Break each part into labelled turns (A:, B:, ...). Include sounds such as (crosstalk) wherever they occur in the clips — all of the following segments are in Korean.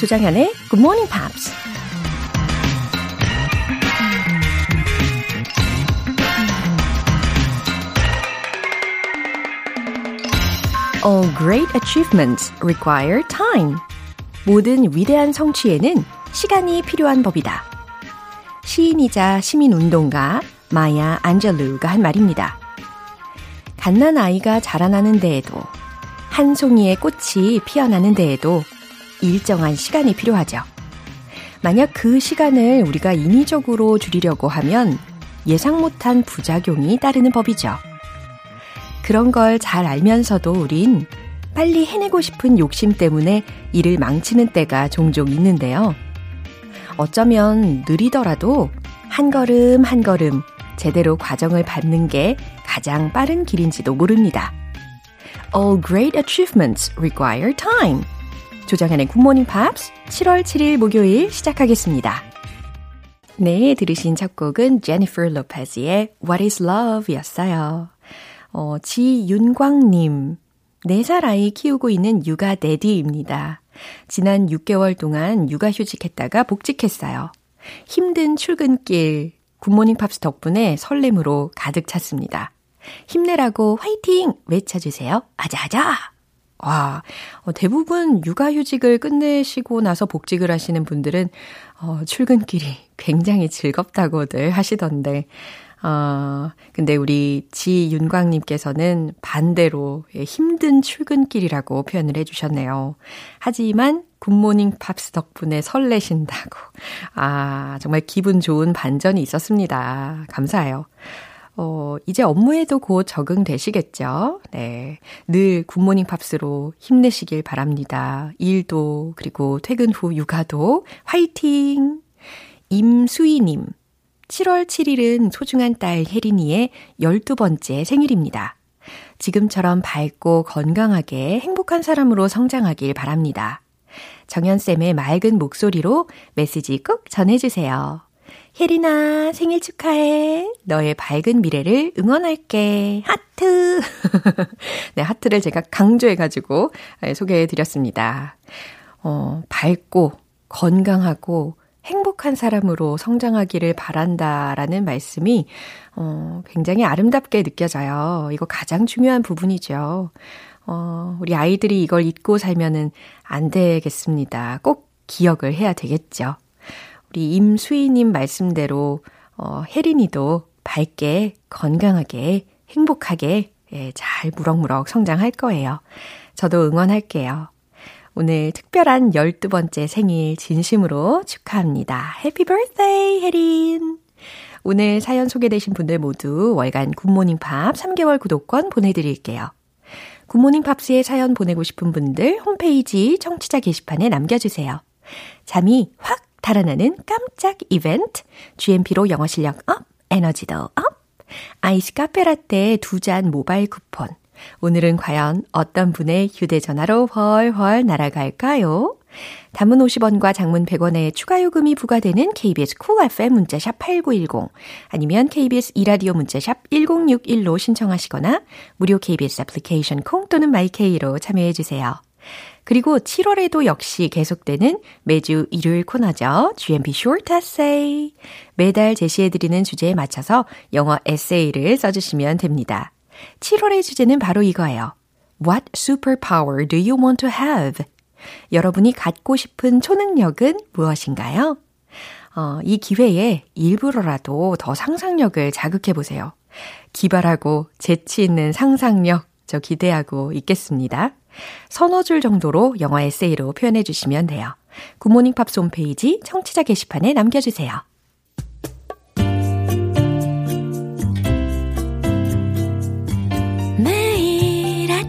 A: 조장현의 Good Morning Pops. All great achievements require time. 모든 위대한 성취에는 시간이 필요한 법이다. 시인이자 시민운동가 마야 안젤루가 한 말입니다. 갓난 아이가 자라나는 데에도 한 송이의 꽃이 피어나는 데에도 일정한 시간이 필요하죠. 만약 그 시간을 우리가 인위적으로 줄이려고 하면 예상 못한 부작용이 따르는 법이죠. 그런 걸 잘 알면서도 우린 빨리 해내고 싶은 욕심 때문에 일을 망치는 때가 종종 있는데요. 어쩌면 느리더라도 한 걸음 한 걸음 제대로 과정을 밟는 게 가장 빠른 길인지도 모릅니다. All great achievements require time. 조정현의 굿모닝 팝스 7월 7일 목요일 시작하겠습니다. 네, 들으신 첫 곡은 제니퍼 로페즈의 What is Love 였어요. 어, 지윤광님. 4살 아이 키우고 있는 육아 daddy입니다. 지난 6개월 동안 육아 휴직했다가 복직했어요. 힘든 출근길, 굿모닝 팝스 덕분에 설렘으로 가득 찼습니다. 힘내라고 화이팅! 외쳐주세요. 아자아자! 와, 어, 대부분 육아휴직을 끝내시고 나서 복직을 하시는 분들은, 어, 출근길이 굉장히 즐겁다고들 하시던데, 어, 근데 우리 지윤광님께서는 반대로 예, 힘든 출근길이라고 표현을 해주셨네요. 하지만 굿모닝 팝스 덕분에 설레신다고. 아, 정말 기분 좋은 반전이 있었습니다. 감사해요. 어, 이제 업무에도 곧 적응되시겠죠? 네. 늘 굿모닝 팝스로 힘내시길 바랍니다. 일도, 그리고 퇴근 후 육아도 화이팅! 임수희님. 7월 7일은 소중한 딸 혜린이의 12번째 생일입니다. 지금처럼 밝고 건강하게 행복한 사람으로 성장하길 바랍니다. 정연쌤의 맑은 목소리로 메시지 꼭 전해주세요. 혜린아, 생일 축하해. 너의 밝은 미래를 응원할게. 하트! (laughs) 네, 하트를 제가 강조해가지고 소개해드렸습니다. 어, 밝고, 건강하고, 행복한 사람으로 성장하기를 바란다라는 말씀이 어, 굉장히 아름답게 느껴져요. 이거 가장 중요한 부분이죠. 어, 우리 아이들이 이걸 잊고 살면은 안 되겠습니다. 꼭 기억을 해야 되겠죠. 우리 임수희님 말씀대로 어, 혜린이도 밝게, 건강하게, 행복하게 예, 잘 무럭무럭 성장할 거예요. 저도 응원할게요. 오늘 특별한 12번째 생일 진심으로 축하합니다. 해피 birthday, 혜린! 오늘 사연 소개되신 분들 모두 월간 굿모닝 팝스 3개월 구독권 보내드릴게요. 굿모닝 팝스에 사연 보내고 싶은 분들 홈페이지 청취자 게시판에 남겨주세요. 잠이 확 달아나는 깜짝 이벤트, GMP로 영어 실력 up, 에너지도 up, 아이스 카페라떼 두 잔 모바일 쿠폰, 오늘은 과연 어떤 분의 휴대전화로 훨훨 날아갈까요? 단문 50원과 장문 100원의 추가 요금이 부과되는 KBS Cool FM 문자샵 8910 아니면 KBS 이라디오 문자샵 1061로 신청하시거나 무료 KBS 애플리케이션 콩 또는 마이케이로 참여해 주세요. 그리고 7월에도 역시 계속되는 매주 일요일 코너죠. GMP Short Essay. 매달 제시해드리는 주제에 맞춰서 영어 에세이를 써주시면 됩니다. 7월의 주제는 바로 이거예요. What superpower do you want to have? 여러분이 갖고 싶은 초능력은 무엇인가요? 어, 이 기회에 일부러라도 더 상상력을 자극해 보세요. 기발하고 재치 있는 상상력 저 기대하고 있겠습니다. 서너 줄 정도로 영어 에세이로 표현해 주시면 돼요. 굿모닝 팝스 홈페이지 청취자 게시판에 남겨주세요.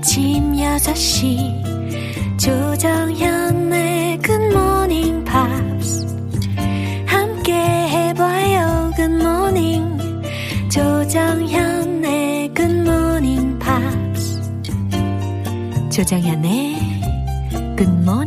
A: 아침 6시 조정현의 굿모닝 팝스 함께 해봐요 굿모닝 조정현 조정현의 굿모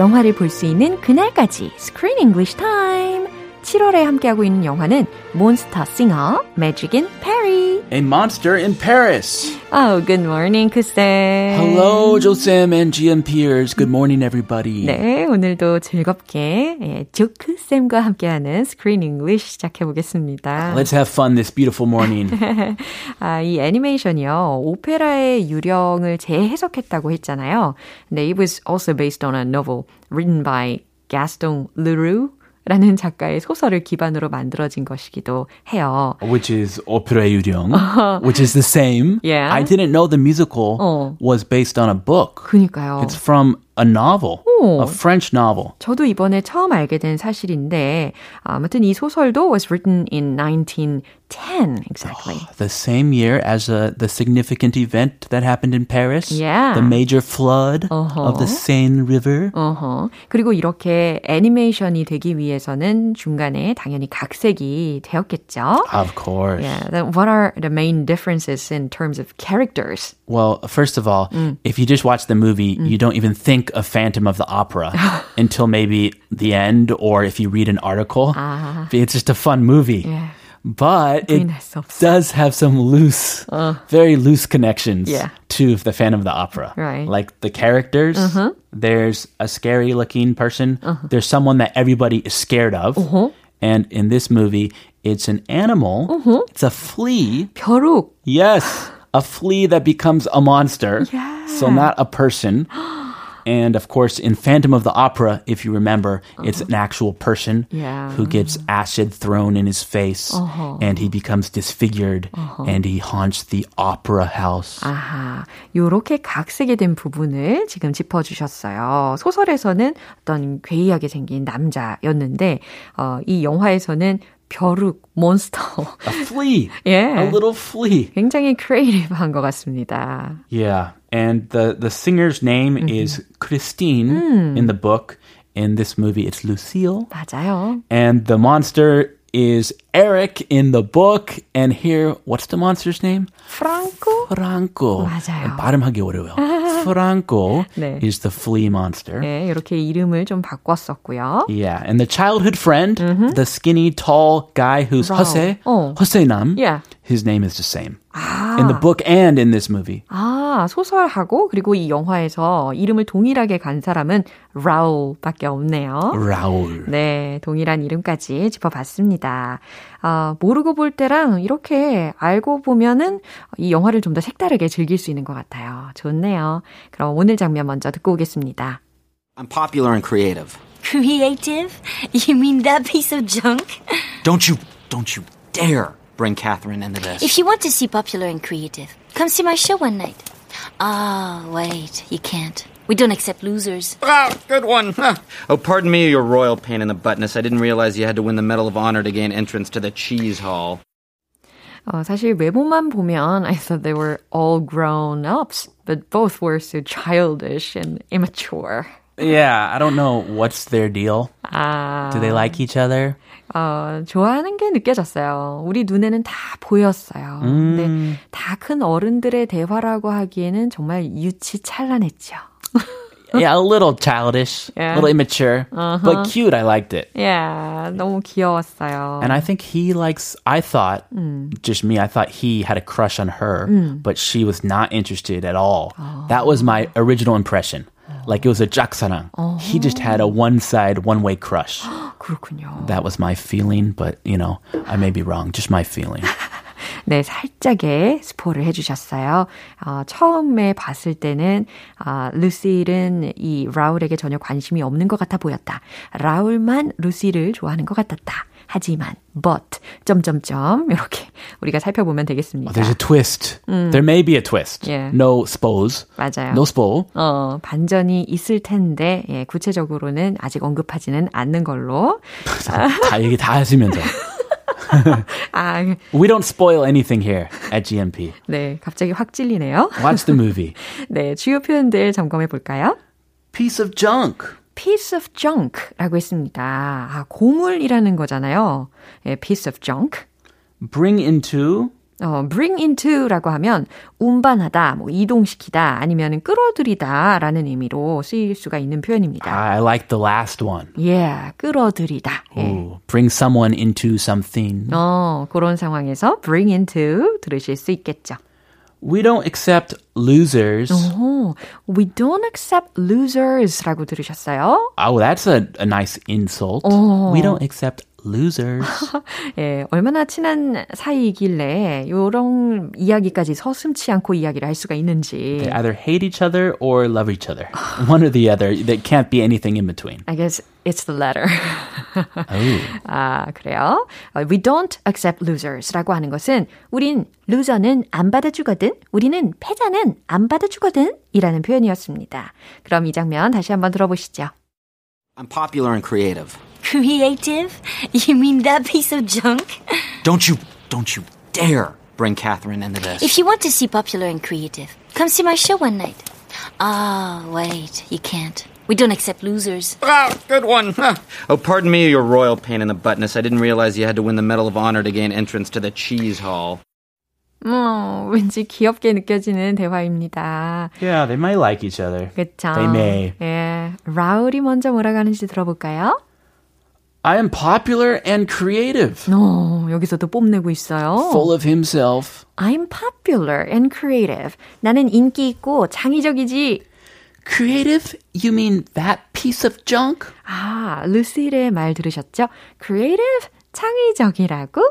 A: 영화를 볼 수 있는 그날까지 Screen English Time. 7월에 함께하고 있는 영화는 몬스터 싱어 Magic in Paris.
B: A monster in Paris.
A: Oh, good morning, 크쌤.
B: Hello, Josem and GM Peers. Good morning, everybody.
A: 네, 오늘도 즐겁게 예, 조크쌤과 함께하는 Screen English 시작해보겠습니다.
B: Let's have fun this beautiful morning.
A: 아, 이 애니메이션이요. 오페라의 유령을 재해석했다고 했잖아요. 근데 it was also based on a novel written by Gaston Leroux. 라는 작가의 소설을 기반으로 만들어진 것이기도 해요.
B: Which is Opera 유령, which is the same.
A: Yeah.
B: I didn't know the musical
A: 어.
B: was based on a book.
A: 그니까요.
B: It's from a novel,
A: 오.
B: a French novel.
A: 저도 이번에 처음 알게 된 사실인데 아무튼 이 소설도 was written in 1910 exactly.
B: The same year as uh, the significant event that happened in Paris.
A: Yeah.
B: The major flood of the Seine River.
A: 어허. 그리고 이렇게 애니메이션이 되기 위해서는 중간에 당연히 각색이 되었겠죠.
B: Of course.
A: Yeah, then what are the main differences in terms of characters?
B: Well, first of all,
A: Mm.
B: if you just watch the movie, you don't even think of Phantom of the Opera (laughs) until maybe the end, or if you read an article. It's just a fun movie.
A: Ah. Yeah.
B: but it does have some loose, uh, very loose connections
A: yeah.
B: to the fan of the Opera.
A: Right.
B: Like the characters, uh-huh. there's a scary looking person, uh-huh. there's someone that everybody is scared of.
A: Uh-huh.
B: And in this movie, it's an animal, it's a flea.
A: 벼룩.
B: Yes, a flea that becomes a monster. (gasps) Yeah. So, not a person. (gasps) And of course, in Phantom of the Opera, if you remember, it's an actual person
A: Yeah.
B: who gets acid thrown in his face and he becomes disfigured and he haunts the opera house.
A: 아하, 요렇게 각색이 된 부분을 지금 짚어주셨어요. 소설에서는 어떤 괴이하게 생긴 남자였는데, 어, 이 영화에서는 벼룩, 몬스터.
B: A flea. (laughs)
A: 예.
B: A little flea.
A: 굉장히 크리에이티브한 것 같습니다.
B: Yeah. And the, the singer's name is Christine in the book. In this movie, it's Lucille.
A: 맞아요.
B: And the monster is Eric in the book. And here, what's the monster's name?
A: 프랑코?
B: Franco.
A: 맞아요.
B: 발음하기 어려워요. Franco
A: 네.
B: is the flea monster.
A: 네, 이렇게 이름을 좀 바꿨었고요.
B: Yeah, and the childhood friend, the skinny, tall guy who's
A: 어.
B: Jose Nam,
A: Yeah.
B: His name is the same. In the book and in this movie.
A: 아, 소설하고 그리고 이 영화에서 이름을 동일하게 간 사람은 라울밖에 없네요.
B: Raul.
A: 네, 동일한 이름까지 짚어봤습니다. 아, 모르고 볼 때랑 이렇게 알고 보면은 이 영화를 좀 더 색다르게 즐길 수 있는 것 같아요. 좋네요. 그럼 오늘 장면 먼저 듣고 오겠습니다.
C: I'm popular and creative.
D: Creative? You mean that piece of junk?
C: Don't you, don't you dare bring Catherine into this.
D: If you want to see popular and creative, come see my show one night. Ah, wait, you can't. We don't accept losers.
C: Ah, good one. Huh. (laughs) Oh, pardon me, your royal pain in the buttness. I didn't realize you had to win the Medal of Honor to gain entrance to the Cheese Hall.
A: 어, 사실 외모만 보면 I thought they were all grown ups, but both were so childish and immature.
B: Yeah, I don't know what's their deal.
A: 아,
B: Do they like each other?
A: 어, 좋아하는 게 느껴졌어요. 우리 눈에는 다 보였어요. 근데 다 큰 어른들의 대화라고 하기에는 정말 유치찬란했죠.
B: yeah, a little childish,
A: Yeah.
B: a little immature, but cute. I liked it.
A: 야, 너무 귀여웠어요.
B: And I think he likes, I thought, just me, I thought he had a crush on her, but she was not interested at all. That was my original impression. Like it was a 짝사랑. He just had a one side, one way crush.
A: 그렇군요.
B: That was my feeling, but you know, I may be wrong. Just my feeling.
A: 네, 살짝의 스포를 해주셨어요. 어, 처음에 봤을 때는 아, 루실은 이 라울에게 전혀 관심이 없는 것 같아 보였다. 라울만 루시를 좋아하는 것 같았다. 하지만, but, 점점점, 이렇게 우리가 살펴보면 되겠습니다.
B: There's a twist. There may be a twist.
A: Yeah.
B: No spose.
A: 맞아요.
B: No spo.
A: 어, 반전이 있을 텐데, 예, 구체적으로는 아직 언급하지는 않는 걸로.
B: 다 얘기 다 하시면서.
A: 아,
B: We don't spoil anything here at GMP.
A: 네, 갑자기 확 찔리네요.
B: Watch the movie.
A: 네, 주요 표현들 점검해 볼까요?
B: Piece of junk.
A: Piece of junk라고 했습니다. 아, 고물이라는 거잖아요. 예, piece of junk.
B: Bring into
A: 어, bring into라고 하면 운반하다, 뭐 이동시키다, 아니면 끌어들이다라는 의미로 쓰일 수가 있는 표현입니다.
B: I like the last one.
A: Yeah, 끌어들이다. 예.
B: Ooh, bring someone into something.
A: 어, 그런 상황에서 bring into 들으실 수 있겠죠.
B: We don't accept losers.
A: 오, we don't accept losers라고 들으셨어요?
B: Oh, that's a, a nice insult.
A: Oh.
B: We don't accept losers.
A: 예, 얼마나 친한 사이이길래 이런 이야기까지 서슴치 않고 이야기를 할 수가 있는지.
B: They either hate each other or love each other. One or the other. There can't be anything in between.
A: I guess it's the latter.
B: Oh.
A: 아, 그래요? 어, We don't accept losers라고 하는 것은 우린 루저는 안 받아주거든, 우리는 패자는 안 받아주거든 이라는 표현이었습니다. 그럼 이 장면 다시 한번 들어보시죠.
C: I'm popular and creative.
D: Creative? (laughs) You mean that piece of junk? (laughs)
C: Don't you, don't you dare bring Catherine into this.
D: If you want to see popular and creative, come see my show one night. Ah, wait, you can't. We don't accept losers.
C: Ah, good one. Oh, pardon me, your royal pain in the buttness. I didn't realize you had to win the Medal of Honor to gain entrance to the cheese hall.
A: 어, 왠지 귀엽게 느껴지는 대화입니다.
B: Yeah, they might like each other.
A: 그쵸?
B: They may.
A: 예, 라울이 먼저 뭐라고 하는지 들어볼까요?
B: I am popular and creative.
A: 어, 여기서도 뽐내고 있어요.
B: Full of himself.
A: I'm popular and creative. 나는 인기 있고 창의적이지.
B: Creative? You mean that piece of junk?
A: 아, 루시의 말 들으셨죠? Creative, 창의적이라고?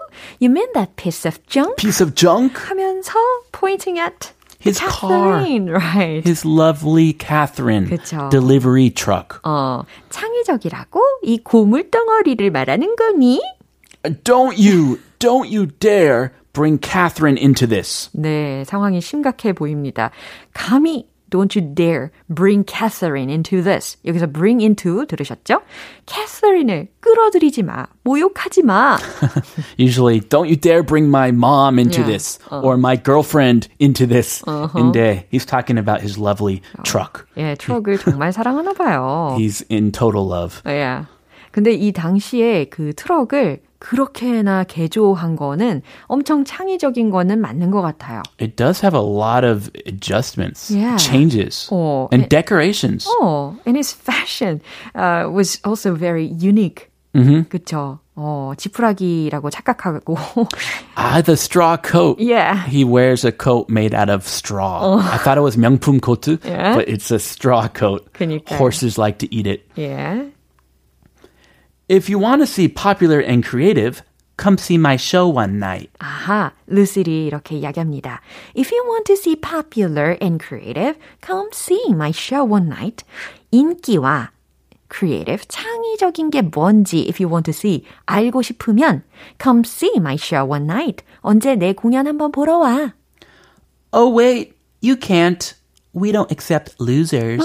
A: You mean that piece of junk?
B: Piece of junk?
A: 하면서 pointing at
B: His car.
A: Catherine, right? (laughs)
B: His lovely Catherine
A: 그쵸.
B: delivery truck.
A: 어, 창의적이라고? 이 고물 덩어리를 말하는 거니?
B: Don't you, don't you dare bring Catherine into this.
A: 네, 상황이 심각해 보입니다. 감히 Don't you dare bring Catherine into this. 여기서 bring into 들으셨죠? Catherine을 끌어들이지 마. 모욕하지 마. (laughs)
B: Usually, don't you dare bring my mom into
A: Yeah.
B: this or my girlfriend into this. And uh, he's talking about his lovely truck.
A: 예, 트럭을 (laughs) 정말 사랑하나 봐요.
B: He's in total love.
A: 예. 근데 이 당시에 그 트럭을 그렇게나 개조한 거는 엄청 창의적인 거는 맞는 것 같아요.
B: It does have a lot of adjustments,
A: Yeah.
B: changes,
A: Oh,
B: and
A: it-
B: decorations.
A: Oh, and his fashion uh, was also very unique. 그쵸? 어, 지푸라기라고 착각하고. (laughs)
B: Ah, the straw coat.
A: yeah.
B: He wears a coat made out of straw. I thought it was 명품 코트, (laughs)
A: Yeah.
B: but it's a straw coat.
A: 그니까요.
B: Horses like to eat it.
A: 예.
B: If you want to see popular and creative, come see my show one night.
A: 아하, 루시리 이렇게 이야기합니다. If you want to see popular and creative, come see my show one night. 인기와 creative, 창의적인 게 뭔지 if you want to see 알고 싶으면 come see my show one night. 언제 내 공연 한번 보러 와.
B: Oh, wait, you can't. We don't accept losers.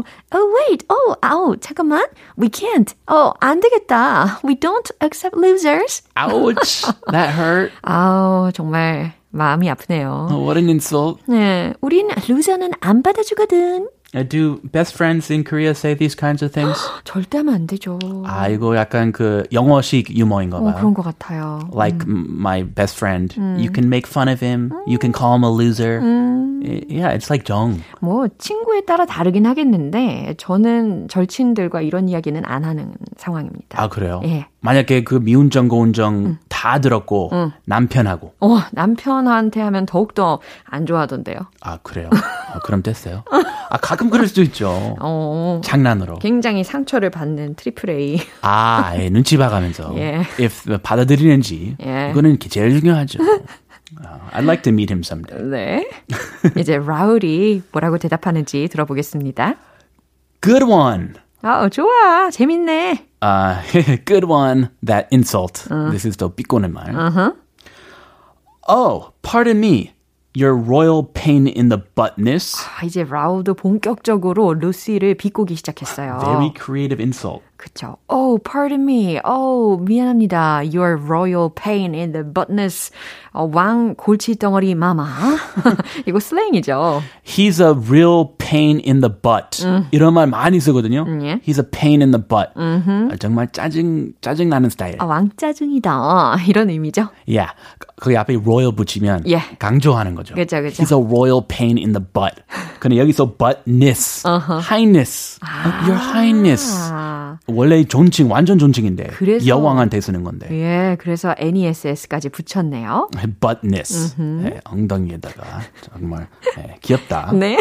A: Oh, oh wait, oh, 아우, 잠깐만. We can't. Oh, 안 되겠다. We don't accept losers.
B: Ouch, that hurt.
A: 아우, 정말 마음이 아프네요.
B: Oh, what an insult.
A: 네, 우린 루저는 안 받아주거든.
B: Uh, do best friends in Korea say these kinds of things? (gasps)
A: 절대 하면 안 되죠.
B: 아, 이거 약간 그 영어식 유머인가
A: 어,
B: 봐요.
A: 그런 것 같아요.
B: like m my best friend. You can make fun of him. You can call him a loser. I- Yeah, it's like 정.
A: 뭐 친구에 따라 다르긴 하겠는데 저는 절친들과 이런 이야기는 안 하는 상황입니다.
B: 아 그래요?
A: 예.
B: 만약에 그 미운 정 고운 정 다 들었고 남편하고
A: 어, 남편한테 하면 더욱더 안 좋아하던데요.
B: 아 그래요? 아, 그럼 됐어요. (laughs) 아 가끔 그럴 수도 있죠.
A: 어,
B: 장난으로.
A: 굉장히 상처를 받는 triple A.
B: 아, 예, 눈치 봐가면서 (laughs)
A: 예.
B: if 받아들이는지
A: 예.
B: 이거는 제일 중요하죠. (laughs) 아, I'd like to meet him someday.
A: 네. 이제 라울이 뭐라고 대답하는지 들어보겠습니다.
B: Good one.
A: 아, 좋아. 재밌네.
B: Uh, (laughs) good one. That insult. This is 더 비꼬는 말. Oh, pardon me. Your royal pain in the buttness.
A: 아, 이제 라울도 본격적으로 루시를 비꼬기 시작했어요.
B: Very creative insult.
A: 그쵸. Oh, pardon me. Oh, 미안합니다. Your royal pain in the buttness. 어, 왕 골치 덩어리 마마. 이거 슬랭이죠.
B: He's a real pain in the butt. 음. 이런 말 많이 쓰거든요. 음, 예. He's a pain in the butt. 아, 정말 짜증 짜증 나는 스타일.
A: 아, 왕 짜증이다. 이런 의미죠.
B: Yeah. 거기 앞에 royal 붙이면
A: 예.
B: 강조하는 거죠.
A: 그렇죠, 그렇죠.
B: He's a royal pain in the butt. 근데 여기서 buttness, uh-huh. highness, 아. your highness. 원래 존칭 완전 존칭인데 그래서, 여왕한테 쓰는 건데.
A: 예, 그래서 ness까지 붙였네요.
B: buttness. 네, 엉덩이에다가 정말 네, 귀엽다.
A: 네.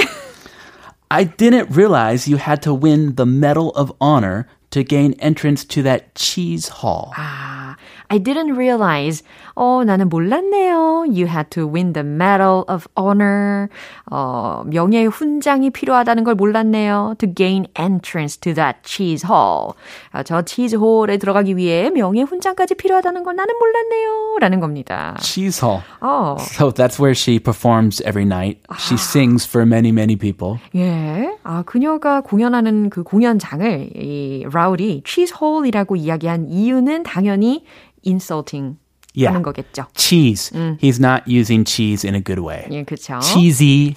B: I didn't realize you had to win the Medal of Honor to gain entrance to that cheese hall.
A: 아, I didn't realize 어, 나는 몰랐네요. You had to win the Medal of Honor. 어, 명예의 훈장이 필요하다는 걸 몰랐네요. To gain entrance to that cheese hall. 아, 저 치즈 홀에 들어가기 위해 명예 훈장까지 필요하다는 걸 나는 몰랐네요. 라는 겁니다.
B: Cheese hall. 어. So that's where she performs every night. She sings for many, many people.
A: 예. 아, 그녀가 공연하는 그 공연장을 이 라울이 cheese hall이라고 이야기한 이유는 당연히 insulting
B: yeah.
A: 하는 거겠죠.
B: Cheese. 음. He's not using cheese in a good way.
A: 예, 그렇죠.
B: Cheesy,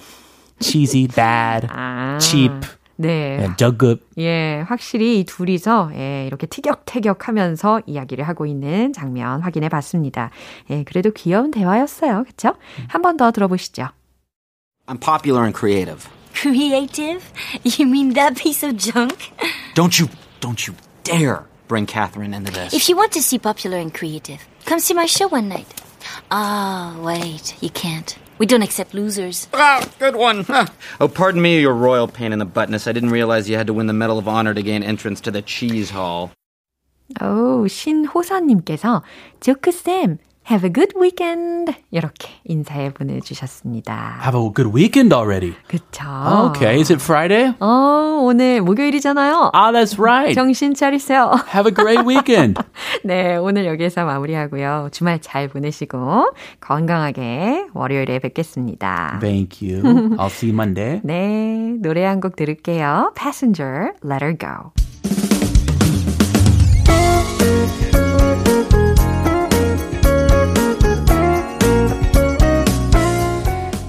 B: cheesy, bad,
A: 아.
B: cheap.
A: 네.
B: 네, 저급.
A: 예, 확실히 이 둘이서 예, 이렇게 티격태격 하면서 이야기를 하고 있는 장면 확인해 봤습니다. 예, 그래도 귀여운 대화였어요. 그쵸? 한번 더 들어보시죠.
C: I'm popular and creative.
D: Creative? You mean that piece of junk?
C: Don't you, don't you dare bring Catherine into this.
D: If you want to see popular and creative, come see my show one night. Ah, oh, wait, you can't. We don't accept losers.
C: Ah, good one. Oh, pardon me, your royal pain in the buttness. I didn't realize you had to win the Medal of Honor to gain entrance to the cheese hall.
A: 오, 신호선님께서 조크쌤, Have a good weekend. 이렇게 인사해 보내주셨습니다.
B: Have a good weekend already.
A: 그쵸.
B: Okay, is it Friday?
A: 어, 오늘 목요일이잖아요.
B: Ah, that's right.
A: 정신 차리세요.
B: Have a great weekend.
A: 네, 오늘 여기에서 마무리하고요. 주말 잘 보내시고 건강하게 월요일에 뵙겠습니다.
B: Thank you. I'll see you Monday.
A: 네, 노래 한 곡 들을게요. Passenger, Let Her Go.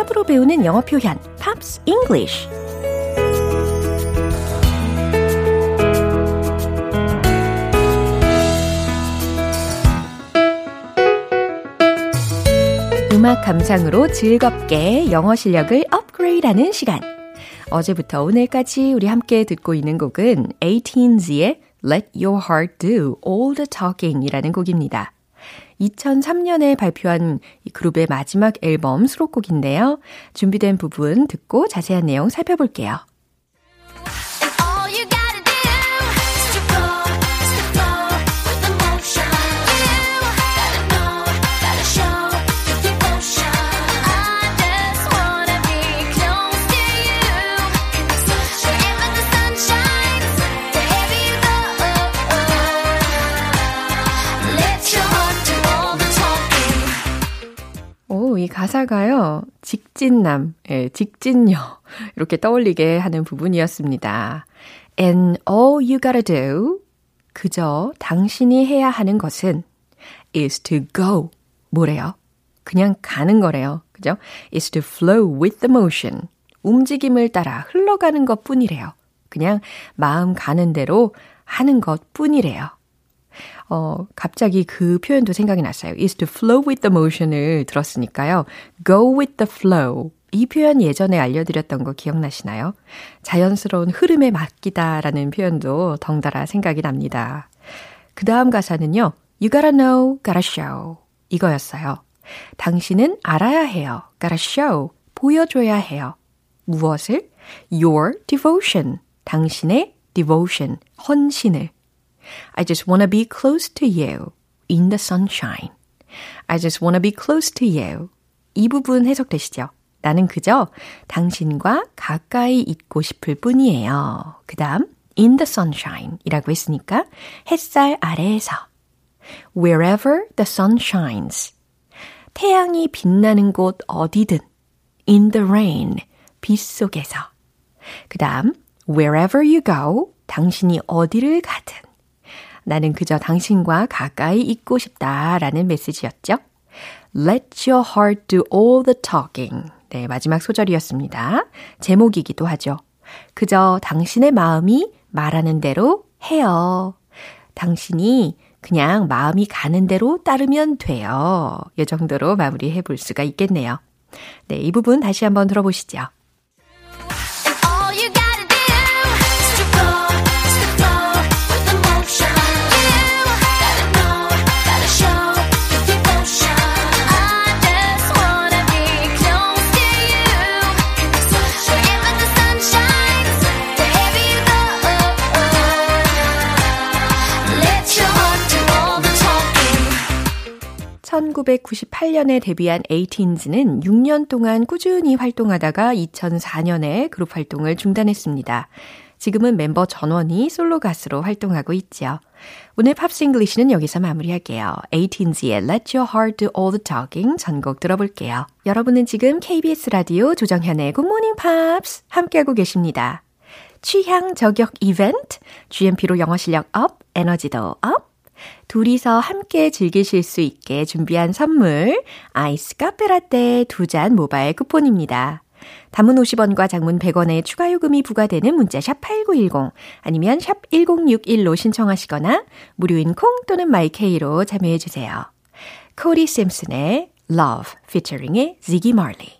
A: 팝으로 배우는 영어 표현, Pops English. 음악 감상으로 즐겁게 영어 실력을 업그레이드하는 시간. 어제부터 오늘까지 우리 함께 듣고 있는 곡은 18Z의 Let Your Heart Do All the Talking 이라는 곡입니다. 2003년에 발표한 이 그룹의 마지막 앨범 수록곡인데요. 준비된 부분 듣고 자세한 내용 살펴볼게요. 이 가사가요, 직진남, 예, 직진녀, 이렇게 떠올리게 하는 부분이었습니다. And all you gotta do, 그저 당신이 해야 하는 것은 is to go. 뭐래요? 그냥 가는 거래요. 그죠? is to flow with the motion. 움직임을 따라 흘러가는 것 뿐이래요. 그냥 마음 가는 대로 하는 것 뿐이래요. 어, 갑자기 그 표현도 생각이 났어요. is to flow with the motion을 들었으니까요. go with the flow. 이 표현 예전에 알려드렸던 거 기억나시나요? 자연스러운 흐름에 맡기다라는 표현도 덩달아 생각이 납니다. 그 다음 가사는요. You gotta know, gotta show. 이거였어요. 당신은 알아야 해요. gotta show. 보여줘야 해요. 무엇을? Your devotion. 당신의 devotion. 헌신을. I just wanna be close to you. in the sunshine. I just wanna be close to you. 이 부분 해석되시죠? 나는 그저 당신과 가까이 있고 싶을 뿐이에요. 그 다음, in the sunshine 이라고 했으니까 햇살 아래에서. wherever the sun shines. 태양이 빛나는 곳 어디든. in the rain. 빛 속에서. 그 다음, wherever you go. 당신이 어디를 가든. 나는 그저 당신과 가까이 있고 싶다라는 메시지였죠. Let your heart do all the talking. 네, 마지막 소절이었습니다. 제목이기도 하죠. 그저 당신의 마음이 말하는 대로 해요. 당신이 그냥 마음이 가는 대로 따르면 돼요. 이 정도로 마무리해 볼 수가 있겠네요. 네, 이 부분 다시 한번 들어보시죠. (1998년에) 데뷔한 에이틴즈는 6년 동안 꾸준히 활동하다가 2004년에 그룹 활동을 중단했습니다. 지금은 멤버 전원이 솔로 가수로 활동하고 있죠. 오늘 Pops English는 여기서 마무리할게요. 에이틴즈의 Let Your Heart Do All The Talking 전곡 들어볼게요. 여러분은 지금 KBS 라디오 조정현의 Good Morning Pops 함께하고 계십니다. 취향 저격 이벤트, GMP로 영어 실력 up, 에너지도 up, 둘이서 함께 즐기실 수 있게 준비한 선물, 아이스 카페라떼 두 잔 모바일 쿠폰입니다. 단문 50원과 장문 100원의 추가 요금이 부과되는 문자 샵8910 아니면 샵 1061로 신청하시거나 무료인 콩 또는 마이케이로 참여해 주세요. 코리 샘슨의 Love featuring의 Ziggy Marley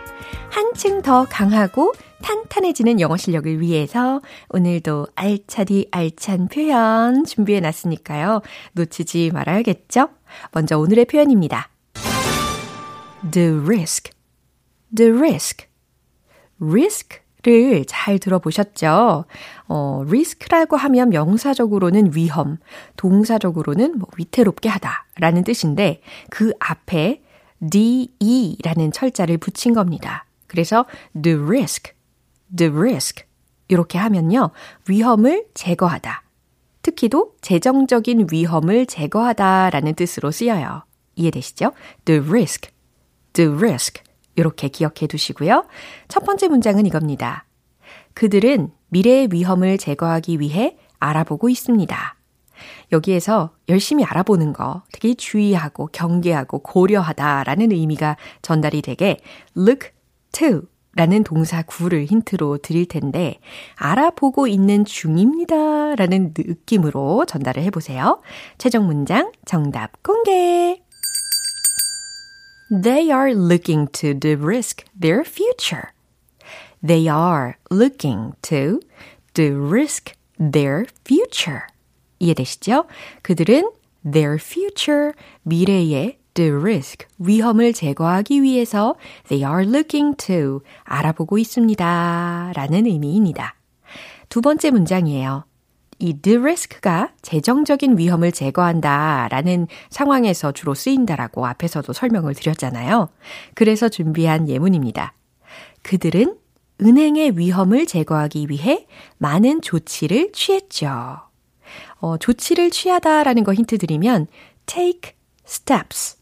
A: 한층 더 강하고 탄탄해지는 영어 실력을 위해서 오늘도 알차디 알찬 표현 준비해 놨으니까요. 놓치지 말아야겠죠? 먼저 오늘의 표현입니다. The risk. The risk. risk를 잘 들어보셨죠? 어, risk라고 하면 명사적으로는 위험, 동사적으로는 뭐 위태롭게 하다 라는 뜻인데 그 앞에 de라는 철자를 붙인 겁니다. 그래서 the risk, the risk 이렇게 하면요. 위험을 제거하다. 특히도 재정적인 위험을 제거하다라는 뜻으로 쓰여요. 이해되시죠? the risk, the risk 이렇게 기억해 두시고요. 첫 번째 문장은 이겁니다. 그들은 미래의 위험을 제거하기 위해 알아보고 있습니다. 여기에서 열심히 알아보는 거 되게 주의하고 경계하고 고려하다라는 의미가 전달이 되게 look to 라는 동사 구를 힌트로 드릴 텐데, 알아보고 있는 중입니다. 라는 느낌으로 전달을 해보세요. 최종 문장 정답 공개! They are looking to de-risk their future. They are looking to de-risk their future. 이해되시죠? 그들은 their future, 미래의 the risk, 위험을 제거하기 위해서 they are looking to, 알아보고 있습니다. 라는 의미입니다. 두 번째 문장이에요. 이 the risk가 재정적인 위험을 제거한다 라는 상황에서 주로 쓰인다라고 앞에서도 설명을 드렸잖아요. 그래서 준비한 예문입니다. 그들은 은행의 위험을 제거하기 위해 많은 조치를 취했죠. 어, 조치를 취하다라는 거 힌트 드리면 take steps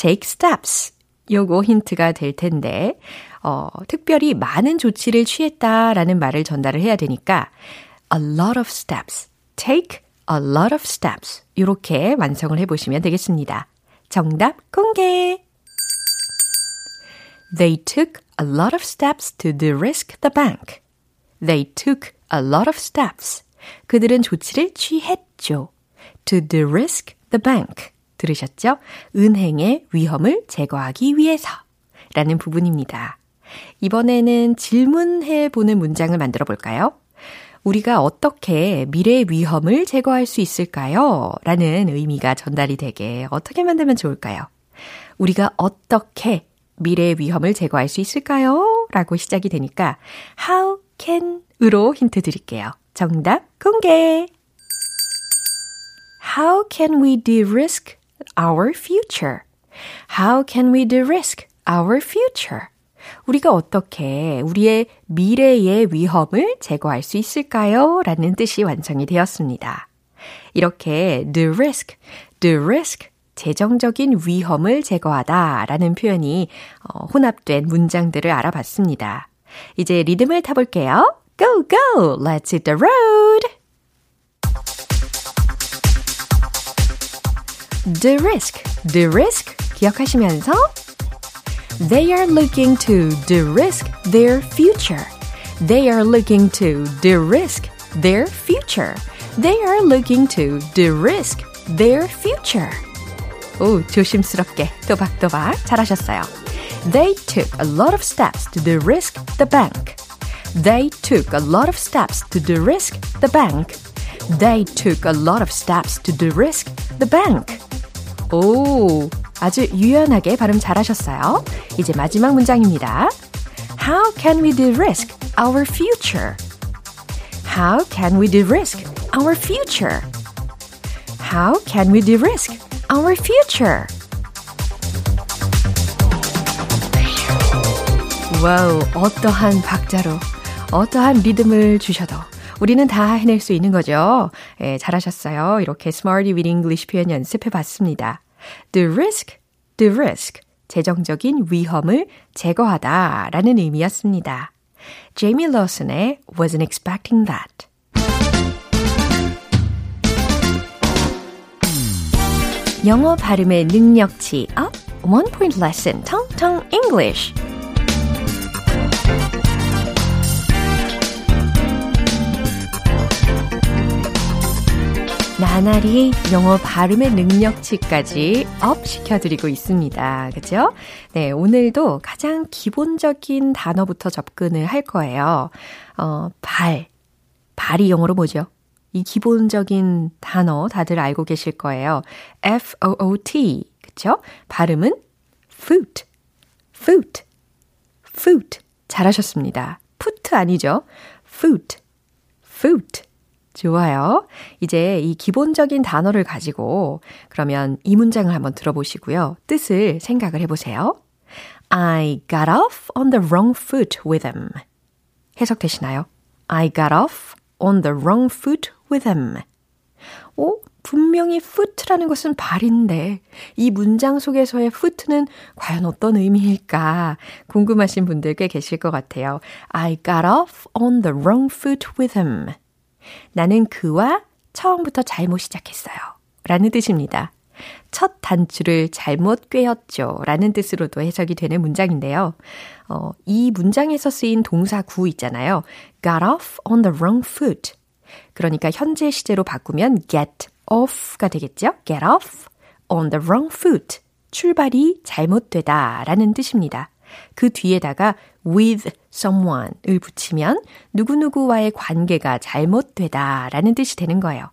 A: take steps. 요거 힌트가 될 텐데, 어, 특별히 많은 조치를 취했다라는 말을 전달을 해야 되니까, a lot of steps. take a lot of steps. 이렇게 완성을 해보시면 되겠습니다. 정답 공개! They took a lot of steps to de-risk the bank. They took a lot of steps 그들은 조치를 취했죠. To de-risk the bank. 들으셨죠? 은행의 위험을 제거하기 위해서. 라는 부분입니다. 이번에는 질문해 보는 문장을 만들어 볼까요? 우리가 어떻게 미래의 위험을 제거할 수 있을까요? 라는 의미가 전달이 되게 어떻게 만들면 좋을까요? 우리가 어떻게 미래의 위험을 제거할 수 있을까요? 라고 시작이 되니까 how can 으로 힌트 드릴게요. 정답 공개! How can we de-risk our future? How can we de-risk our future? 우리가 어떻게 우리의 미래의 위험을 제거할 수 있을까요? 라는 뜻이 완성이 되었습니다. 이렇게 the risk, the risk, 재정적인 위험을 제거하다 라는 표현이 어, 혼합된 문장들을 알아봤습니다. 이제 리듬을 타볼게요. Go, go! Let's hit the road! The risk, the risk 기억하시면서 They are looking to de-risk their future. They are looking to de-risk their future. They are looking to de-risk their future. 오, 조심스럽게 또박또박 잘하셨어요. They took a lot of steps to de-risk the bank. They took a lot of steps to de-risk the bank. They took a lot of steps to de-risk the bank. 오, 아주 유연하게 발음 잘하셨어요. 이제 마지막 문장입니다. How can we de-risk our future? How can we de-risk our future? How can we de-risk our future? 와우, 어떠한 박자로, 어떠한 리듬을 주셔도 우리는 다 해낼 수 있는 거죠. 예, 잘하셨어요. 이렇게 Smarty with English 표현 연습해 봤습니다. The risk, the risk. 재정적인 위험을 제거하다 라는 의미였습니다. 제이미 러슨의 Wasn't Expecting That. 영어 발음의 능력치 업, One Point Lesson, Tong Tong English. 나날이 영어 발음의 능력치까지 up 시켜드리고 있습니다. 그죠? 네, 오늘도 가장 기본적인 단어부터 접근을 할 거예요. 어, 발. 발이 영어로 뭐죠? 이 기본적인 단어 다들 알고 계실 거예요. F-O-O-T. 그쵸? 발음은 foot, foot, foot. 잘하셨습니다. foot 아니죠? foot, foot. 좋아요. 이제 이 기본적인 단어를 가지고 그러면 이 문장을 한번 들어보시고요. 뜻을 생각을 해보세요. I got off on the wrong foot with him. 해석되시나요? I got off on the wrong foot with him. 오, 분명히 foot라는 것은 발인데 이 문장 속에서의 foot는 과연 어떤 의미일까 궁금하신 분들 꽤 계실 것 같아요. I got off on the wrong foot with him. 나는 그와 처음부터 잘못 시작했어요. 라는 뜻입니다. 첫 단추를 잘못 꿰었죠. 라는 뜻으로도 해석이 되는 문장인데요. 어, 이 문장에서 쓰인 동사 구 있잖아요. got off on the wrong foot. 그러니까 현재 시제로 바꾸면 get off가 되겠죠? get off on the wrong foot. 출발이 잘못되다 라는 뜻입니다. 그 뒤에다가 with someone을 붙이면 누구누구와의 관계가 잘못되다 라는 뜻이 되는 거예요.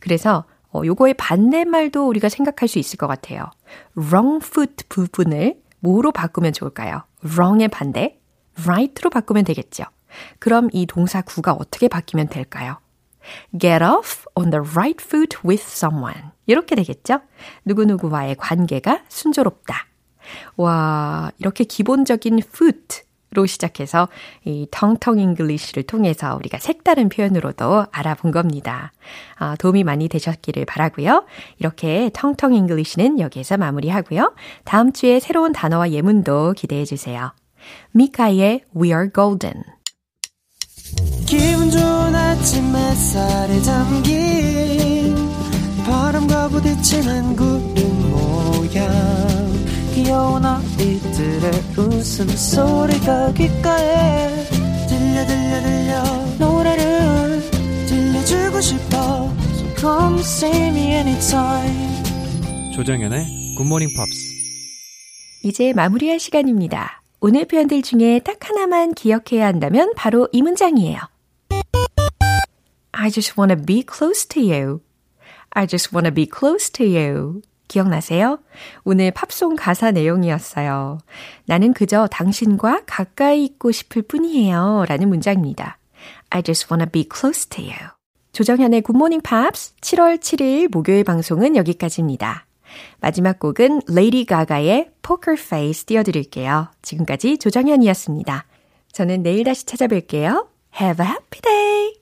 A: 그래서 어, 요거의 반대말도 우리가 생각할 수 있을 것 같아요. wrong foot 부분을 뭐로 바꾸면 좋을까요? wrong의 반대, right로 바꾸면 되겠죠. 그럼 이 동사 구가 어떻게 바뀌면 될까요? get off on the right foot with someone. 이렇게 되겠죠? 누구누구와의 관계가 순조롭다. 와, 이렇게 기본적인 foot로 시작해서 이 텅텅 English를 통해서 우리가 색다른 표현으로도 알아본 겁니다. 아, 도움이 많이 되셨기를 바라고요. 이렇게 텅텅 English는 여기에서 마무리하고요. 다음 주에 새로운 단어와 예문도 기대해 주세요. 미카의 We Are Golden. 바람과 부딪히는 구름 모양 귀여운 아이들의 웃음소리가 귓가에 들려 들려 들려 노래를 들려
E: 안아주고 싶어 So come see me anytime
F: 조정연의 굿모닝 팝스
A: 이제 마무리할 시간입니다. 오늘 표현들 중에 딱 하나만 기억해야 한다면 바로 이 문장이에요. I just want to be close to you. I just want to be close to you. 기억나세요? 오늘 팝송 가사 내용이었어요. 나는 그저 당신과 가까이 있고 싶을 뿐이에요. 라는 문장입니다. I just want to be close to you. 조정현의 굿모닝 팝스 7월 7일 목요일 방송은 여기까지입니다. 마지막 곡은 레이디 가가의 Poker Face 띄워드릴게요. 지금까지 조정현이었습니다. 저는 내일 다시 찾아뵐게요. Have a happy day!